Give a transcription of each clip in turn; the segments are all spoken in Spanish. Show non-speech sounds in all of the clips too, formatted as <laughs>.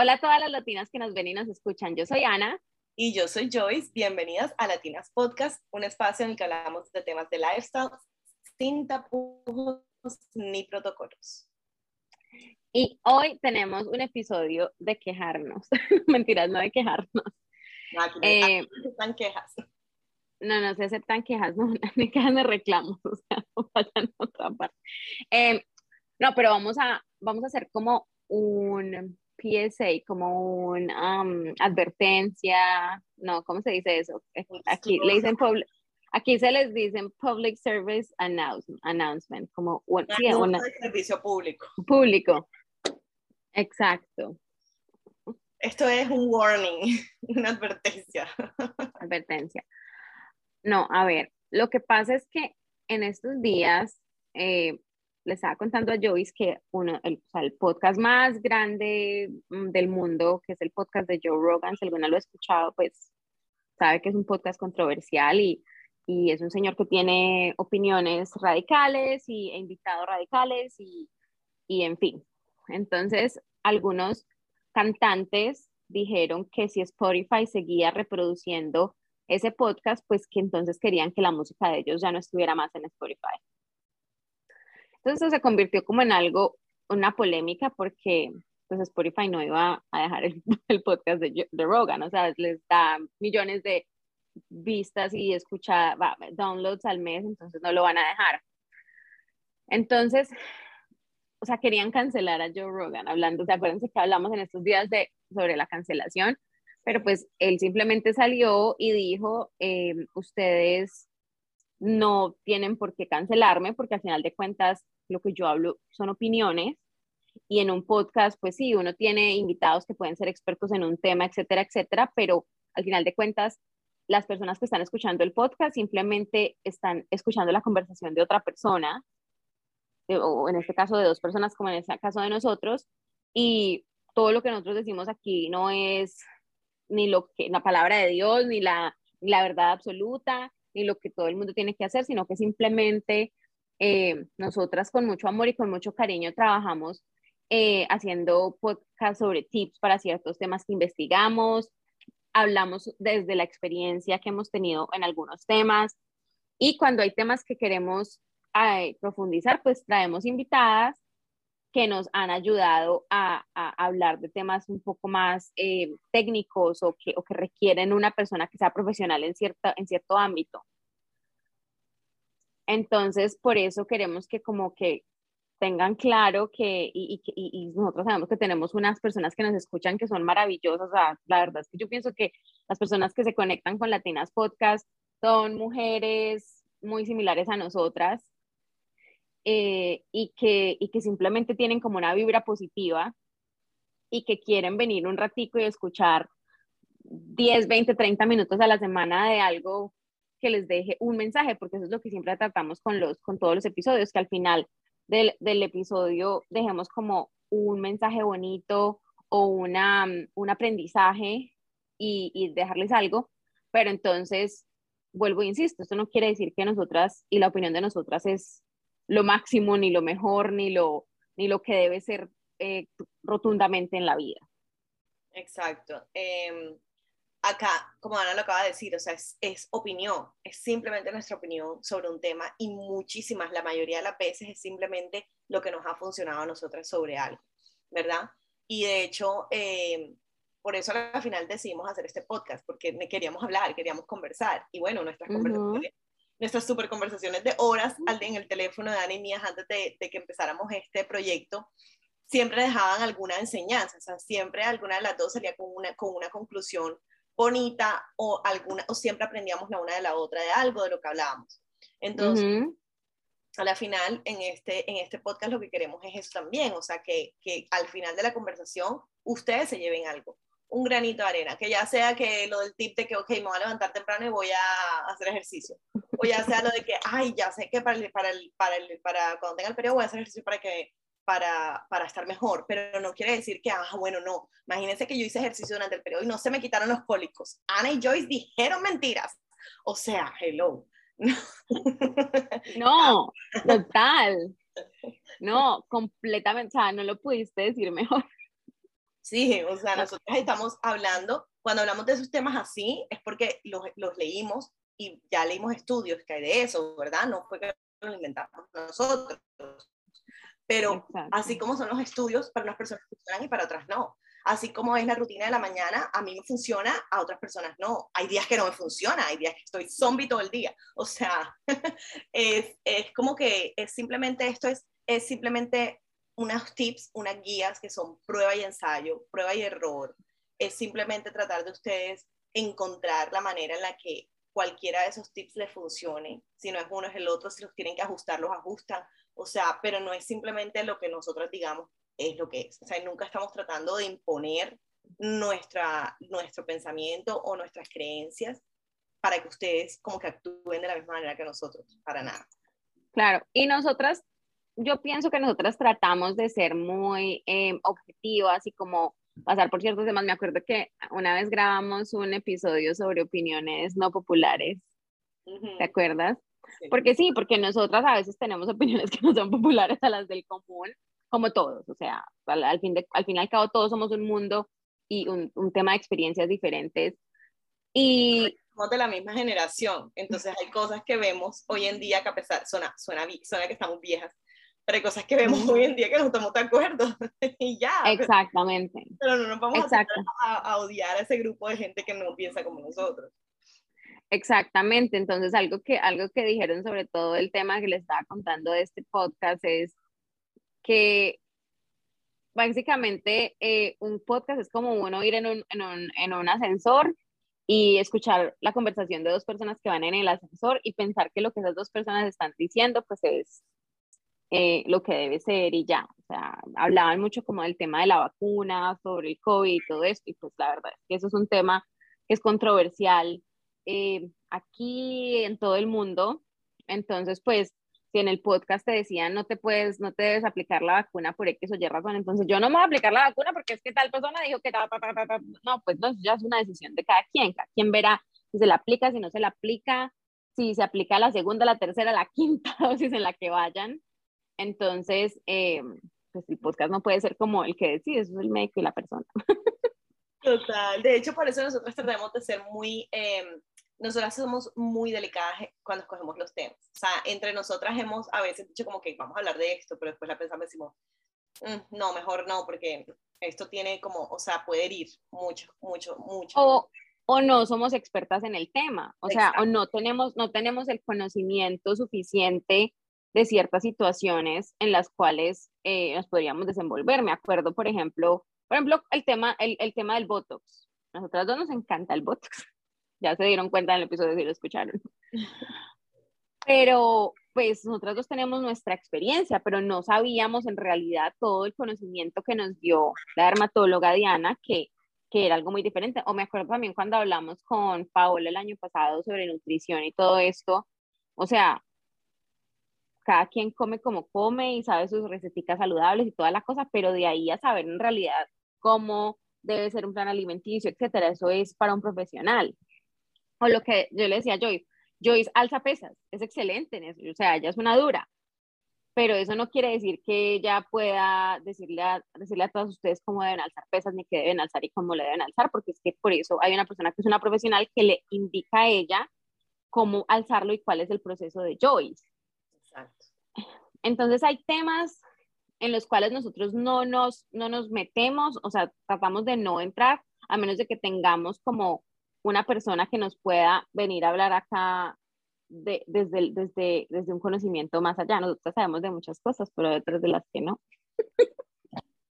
Hola a todas las latinas que nos ven y nos escuchan. Yo soy Ana. Y yo soy Joyce. Bienvenidas a Latinas Podcast, un espacio en el que hablamos de temas de lifestyle sin tapujos ni protocolos. Y hoy tenemos un episodio de quejarnos. <laughs> Mentiras, no de quejarnos. No, aquí eh, están quejas. No, no se aceptan quejas, no, <laughs> ni quejas de reclamos, <laughs> o sea, no vayan a otra parte. Eh, no, pero vamos a, vamos a hacer como un PSA, como una advertencia, no, ¿cómo se dice eso? Aquí le dicen aquí se les dicen public service announcement, como un, servicio público. Público. Exacto. Esto es un warning, <laughs> una advertencia. <laughs> Advertencia. No, a ver, lo que pasa es que en estos días eh, le estaba contando a Joyce que uno, el, podcast más grande mm, del mundo, que es el podcast de Joe Rogan, si alguna lo ha escuchado, pues sabe que es un podcast controversial y, y es un señor que tiene opiniones radicales y e invitados radicales y, y en fin. Entonces, algunos cantantes dijeron que si Spotify seguía reproduciendo ese podcast, pues que entonces querían que la música de ellos ya no estuviera más en Spotify. Entonces se convirtió como en algo, una polémica porque pues Spotify no iba a dejar el, <laughs> podcast de, de, Rogan, o sea, les da millones de vistas y escucha, downloads al mes, entonces no lo van a dejar. Entonces, o sea, querían cancelar a Joe Rogan, hablando, ¿se acuerdan que hablamos en estos días de, sobre la cancelación? Pero pues él simplemente salió y dijo, eh, ustedes no tienen por qué cancelarme porque al final de cuentas lo que yo hablo son opiniones. Y en un podcast, pues sí, uno tiene invitados que pueden ser expertos en un tema, etcétera, etcétera, pero al final de cuentas, las personas que están escuchando el podcast simplemente están escuchando la conversación de otra persona, o en este caso de dos personas, como en este caso de nosotros, y todo lo que nosotros decimos aquí no es ni lo que la palabra de Dios, ni la, la verdad absoluta, ni lo que todo el mundo tiene que hacer, sino que simplemente eh, nosotras con mucho amor y con mucho cariño trabajamos eh, haciendo podcast sobre tips para ciertos temas que investigamos, hablamos desde la experiencia que hemos tenido en algunos temas y cuando hay temas que queremos profundizar, pues traemos invitadas que nos han ayudado a, hablar de temas un poco más eh, técnicos o que, o requieren una persona que sea profesional en, cierta, en cierto ámbito. Entonces, por eso queremos que como que tengan claro que, y, y, nosotros sabemos que tenemos unas personas que nos escuchan que son maravillosas. la verdad es que yo pienso que las personas que se conectan con Latinas Podcast son mujeres muy similares a nosotras eh, y, que, y que simplemente tienen como una vibra positiva y que quieren venir un ratico y escuchar 10, 20, 30 minutos a la semana de algo que les deje un mensaje, porque eso es lo que siempre tratamos con, los, con todos los episodios, que al final del, del episodio dejemos como un mensaje bonito o una, un aprendizaje y, y dejarles algo, pero entonces, vuelvo e insisto, esto no quiere decir que nosotras y la opinión de nosotras es lo máximo, ni lo mejor, ni lo, ni lo que debe ser eh, rotundamente en la vida. Exacto. Eh, acá, como Ana lo acaba de decir, o sea, es, opinión, es simplemente nuestra opinión sobre un tema y muchísimas, la mayoría de las veces es simplemente lo que nos ha funcionado a nosotras sobre algo, ¿verdad? Y de hecho, eh, por eso al final decidimos hacer este podcast, porque queríamos hablar, queríamos conversar. Y bueno, nuestras conversaciones, nuestras super conversaciones de horas en el teléfono de Ana y mías antes de, de que empezáramos este proyecto, siempre dejaban alguna enseñanza, o sea, siempre alguna de las dos salía con una, con una conclusión bonita o alguna o siempre aprendíamos la una de la otra de algo de lo que hablábamos. Entonces, a la final en este en este podcast lo que queremos es eso también, o sea, que, que al final de la conversación ustedes se lleven algo, un granito de arena, que ya sea que lo del tip de que, ok, me voy a levantar temprano y voy a hacer ejercicio, o ya sea lo de que, ay, ya sé que para, el, para, el, para, el, para cuando tenga el periodo voy a hacer ejercicio para que para, para, estar mejor, pero no quiere decir que, ah, bueno, no. Imagínense que yo hice ejercicio durante el periodo y no se me quitaron los cólicos. Ana y Joyce dijeron mentiras. O sea, hello. <laughs> No, total. No, completamente, o sea, no lo pudiste decir mejor. Sí, o sea, nosotros estamos hablando, cuando hablamos de esos temas así, es porque los, los leímos y ya leímos estudios que hay de eso, ¿verdad? No fue que lo inventamos nosotros. Pero así como son los estudios, para unas personas funcionan y para otras no. Así como es la rutina de la mañana, a mí me funciona, a otras personas no. Hay días que no me funciona, hay días que estoy zombie todo el día. O sea, <laughs> es, es como que es simplemente esto es, es simplemente unos tips, unas guías que son prueba y ensayo, prueba y error. Es simplemente tratar de ustedes encontrar la manera en la que cualquiera de esos tips les funcione. Si no es uno, es el otro. Si los tienen que ajustar, los ajustan. O sea, pero no es simplemente lo que nosotros digamos, es lo que es. O sea, nunca estamos tratando de imponer nuestra, nuestro pensamiento o nuestras creencias para que ustedes como que actúen de la misma manera que nosotros, para nada. Claro, y nosotras, yo pienso que nosotras tratamos de ser muy eh, objetivas y como pasar por ciertos temas. Me acuerdo que una vez grabamos un episodio sobre opiniones no populares. ¿Te acuerdas? Porque sí, porque nosotras a veces tenemos opiniones <laughs> que no son populares a las del común, como todos. O sea, al, fin, de, al fin y al cabo todos somos un mundo y un, un tema de experiencias diferentes. Y somos de la misma generación, entonces hay cosas que vemos hoy en día que a pesar, suena, suena, suena que estamos viejas, pero hay cosas que vemos hoy en día que no estamos de acuerdo <laughs> y ya. Exactamente. Pero, no nos vamos a, a, odiar a ese grupo de gente que no piensa como nosotros. Exactamente, entonces algo que, algo que dijeron sobre todo el tema que les estaba contando de este podcast es que básicamente eh, un podcast es como uno ir en un, en, un, en un ascensor y escuchar la conversación de dos personas que van en el ascensor y pensar que lo que esas dos personas están diciendo pues es eh, lo que debe ser y ya. O sea, hablaban mucho como del tema de la vacuna, sobre el COVID y todo esto, y pues la verdad es que eso es un tema que es controversial eh, aquí en todo el mundo. Entonces, pues, si en el podcast te decían no te puedes, no te debes aplicar la vacuna por X o Y razón, entonces yo no me voy a aplicar la vacuna porque es que tal persona dijo que no, pues no, ya es una decisión de cada quien, cada quien verá si se la aplica, si no se la aplica, si se aplica la segunda, la tercera, la <laughs> quinta dosis en la que vayan. Entonces, eh, pues el podcast no puede ser como el que decide, eso es el médico y la persona. <laughs> Total. De hecho, por eso nosotros tratamos de ser muy, eh, nosotras somos muy delicadas cuando escogemos los temas. O sea, entre nosotras hemos a veces dicho como que vamos a hablar de esto, pero después la pensamos y decimos, mm, no, mejor no, porque esto tiene como, o sea, puede herir mucho, mucho, mucho. O, o no somos expertas en el tema, o sea, o no tenemos, no tenemos el conocimiento suficiente de ciertas situaciones en las cuales eh, nos podríamos desenvolver. Me acuerdo, por ejemplo, por ejemplo, el tema, el, el tema del Botox. Nosotras dos nos encanta el Botox. <laughs> Ya se dieron cuenta en el episodio si lo escucharon. <laughs> Pero pues nosotras dos tenemos nuestra experiencia, pero no sabíamos en realidad todo el conocimiento que nos dio la dermatóloga Diana, que, que era algo muy diferente. O me acuerdo también cuando hablamos con Paola el año pasado sobre nutrición y todo esto. O sea, cada quien come como come y sabe sus recetas saludables y todas las cosas, pero de ahí a saber en realidad cómo debe ser un plan alimenticio, etcétera, eso es para un profesional. O lo que yo le decía a Joyce, Joyce alza pesas, es excelente, o sea, ella es una dura, pero eso no quiere decir que ella pueda decirle a, decirle a todos ustedes cómo deben alzar pesas, ni qué deben alzar y cómo le deben alzar, porque es que por eso hay una persona que es una profesional que le indica a ella cómo alzarlo y cuál es el proceso de Joyce. Entonces hay temas en los cuales nosotros no nos, no nos metemos, o sea, tratamos de no entrar, a menos de que tengamos como una persona que nos pueda venir a hablar acá de, desde, desde, desde un conocimiento más allá. Nosotros sabemos de muchas cosas, pero de otras de las que no.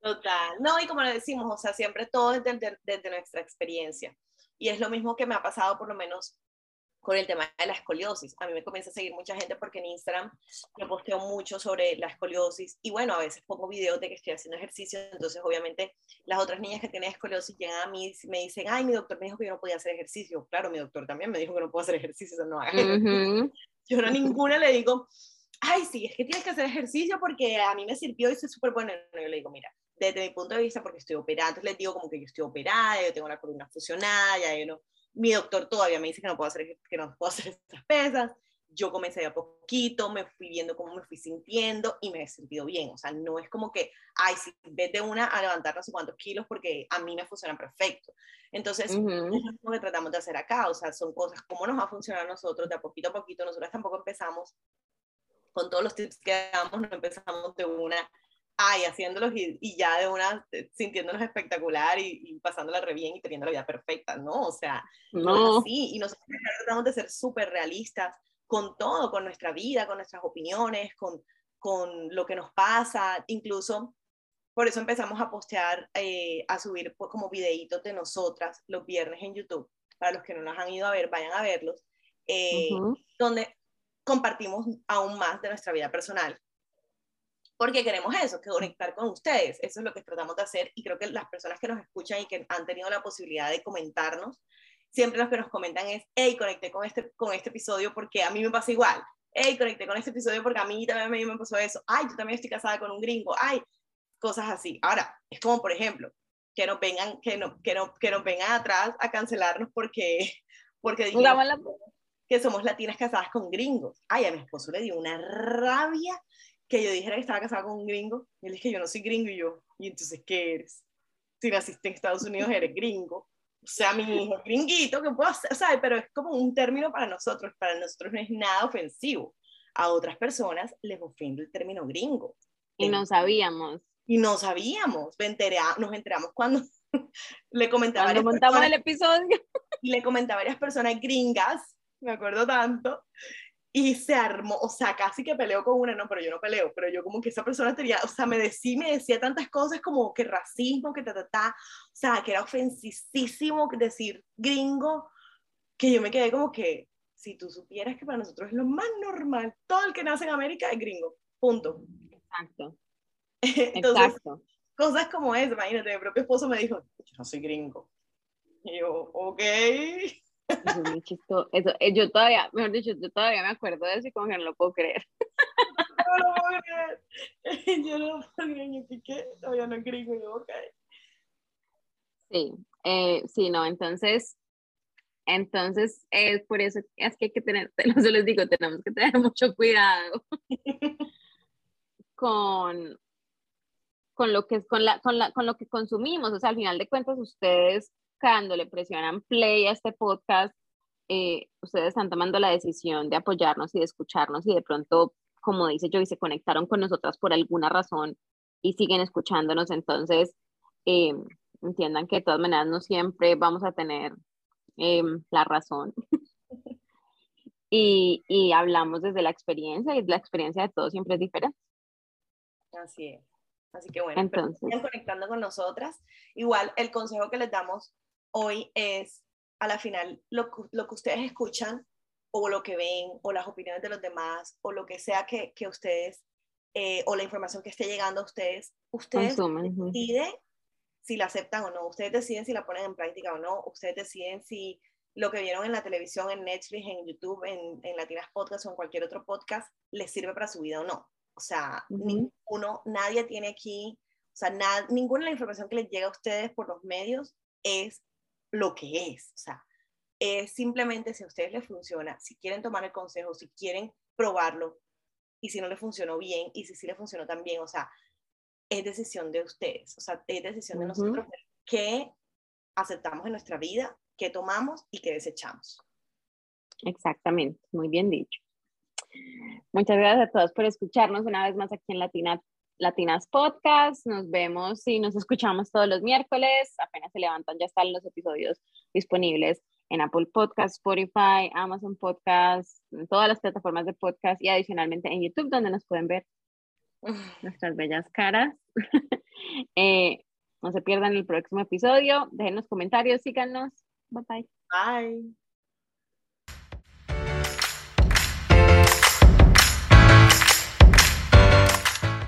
Total. No, y como le decimos, o sea, siempre todo desde, desde nuestra experiencia. Y es lo mismo que me ha pasado por lo menos con el tema de la escoliosis. A mí me comienza a seguir mucha gente porque en Instagram yo posteo mucho sobre la escoliosis y bueno, a veces pongo videos de que estoy haciendo ejercicio, entonces obviamente las otras niñas que tienen escoliosis llegan a mí y me dicen, ay, mi doctor me dijo que yo no podía hacer ejercicio. Claro, mi doctor también me dijo que no puedo hacer ejercicio, no <laughs> Yo a ninguna le digo, ay, sí, es que tienes que hacer ejercicio porque a mí me sirvió y soy súper buena. Yo le digo, mira, desde mi punto de vista, porque estoy operada, entonces les digo como que yo estoy operada, yo tengo la columna fusionada, ya yo no mi doctor todavía me dice que no puedo hacer, que no puedo hacer <laughs> estas pesas. yo comencé a poquito, me fui viendo cómo me fui sintiendo y me he sentido bien. O sea, no es como que, ay, si vez de una a levantar no sé cuántos kilos porque a mí me funciona perfecto. Entonces, es lo que tratamos de hacer acá. O sea, son cosas, cómo nos va a funcionar a nosotros de a poquito a poquito. Nosotros tampoco empezamos con todos los tips que damos, no empezamos de una, ay, haciéndolos y, ya de una eh, sintiéndonos espectacular y, y pasándola re bien y teniendo la vida perfecta, ¿no? O sea, no, así. Y nosotros tratamos de ser súper realistas con todo, con nuestra vida, con nuestras opiniones, con, con lo que nos pasa, incluso por eso empezamos a postear, eh, a subir pues, como videitos de nosotras los viernes en YouTube. Para los que no nos han ido a ver, vayan a verlos, eh, donde compartimos aún más de nuestra vida personal. Porque queremos eso, que conectar con ustedes. Eso es lo que tratamos de hacer y creo que las personas que nos escuchan y que han tenido la posibilidad de comentarnos siempre los que nos comentan es, hey, conecté con este, con este episodio porque a mí me pasa igual. Hey, conecté con este episodio porque a mí también me, pasó eso. Ay, yo también estoy casada con un gringo. Ay, cosas así. Ahora, es como, por ejemplo, que nos vengan, que no, que no, que nos vengan atrás a cancelarnos porque, porque dijimos que somos latinas casadas con gringos. Ay, a mi esposo le dio una rabia que yo dijera que estaba casada con un gringo. Y él es que yo no soy gringo y yo, ¿y entonces qué eres? Si naciste en Estados Unidos, eres gringo o sea, mi hijo gringuito, que puedo hacer, ¿sabes? Pero es como un término para nosotros, para nosotros no es nada ofensivo. A otras personas les ofende el término gringo. Y no sabíamos. Y no sabíamos, nos enteramos cuando <laughs> le comentaba. Cuando montamos el episodio. Y <laughs> le comentaba a varias personas gringas, me acuerdo tanto, y se armó, o sea, casi que peleó con una, no, pero yo no peleo, pero yo como que esa persona tenía, o sea, me decía, me decía tantas cosas como que racismo, que ta, ta, ta, o sea, que era ofensísimo decir gringo, que yo me quedé como que, si tú supieras que para nosotros es lo más normal, todo el que nace en América es gringo, punto. Exacto. <laughs> Entonces, Exacto. cosas como esa, imagínate, mi propio esposo me dijo, yo no soy gringo. Y yo, ok. Eso es muy chistoso. Eso, eh, yo todavía, mejor dicho, yo todavía me acuerdo de eso y como que no lo puedo creer. No lo puedo creer. Yo no lo puedo creer. Yo piqué, todavía no gringo. Yo, ok. Sí, eh, sí, no, entonces, entonces es por eso es que hay que tener, <laughs> no se les digo, tenemos que tener mucho cuidado <laughs> con, con lo que con la, con la, con lo que consumimos, o sea, al final de cuentas ustedes cuando le presionan play a este podcast, eh, ustedes están tomando la decisión de apoyarnos y de escucharnos y de pronto, como dice yo, y se conectaron con nosotras por alguna razón y siguen escuchándonos. Entonces, eh, entiendan que de todas maneras no siempre vamos a tener eh, la razón. <laughs> y, y, hablamos desde la experiencia y la experiencia de todos siempre es diferente. Así es. Así que bueno, Entonces, conectando con nosotras. Igual el consejo que les damos hoy es, a la final, lo, lo que ustedes escuchan o lo que ven o las opiniones de los demás o lo que sea que, que ustedes eh, o la información que esté llegando a ustedes, ustedes deciden si la aceptan o no, ustedes deciden si la ponen en práctica o no, ustedes deciden si lo que vieron en la televisión, en Netflix, en YouTube, en, en Latinas Podcast o en cualquier otro podcast les sirve para su vida o no. O sea, ninguno, nadie tiene aquí, o sea, ninguna de la información que les llega a ustedes por los medios es lo que es. O sea, es simplemente si a ustedes les funciona, si quieren tomar el consejo, si quieren probarlo, y si no les funcionó bien, y si sí les funcionó también, o sea, es decisión de ustedes, o sea, es decisión de nosotros qué aceptamos en nuestra vida, qué tomamos y qué desechamos. Exactamente, muy bien dicho. Muchas gracias a todos por escucharnos una vez más aquí en Latina Latinas Podcast. Nos vemos y nos escuchamos todos los miércoles. Apenas se levantan, ya están los episodios disponibles en Apple Podcast, Spotify, Amazon Podcast, en todas las plataformas de podcast y adicionalmente en YouTube, donde nos pueden ver nuestras bellas caras. <laughs> Eh, no se pierdan el próximo episodio. Dejen los comentarios, síganos. Bye bye. Bye.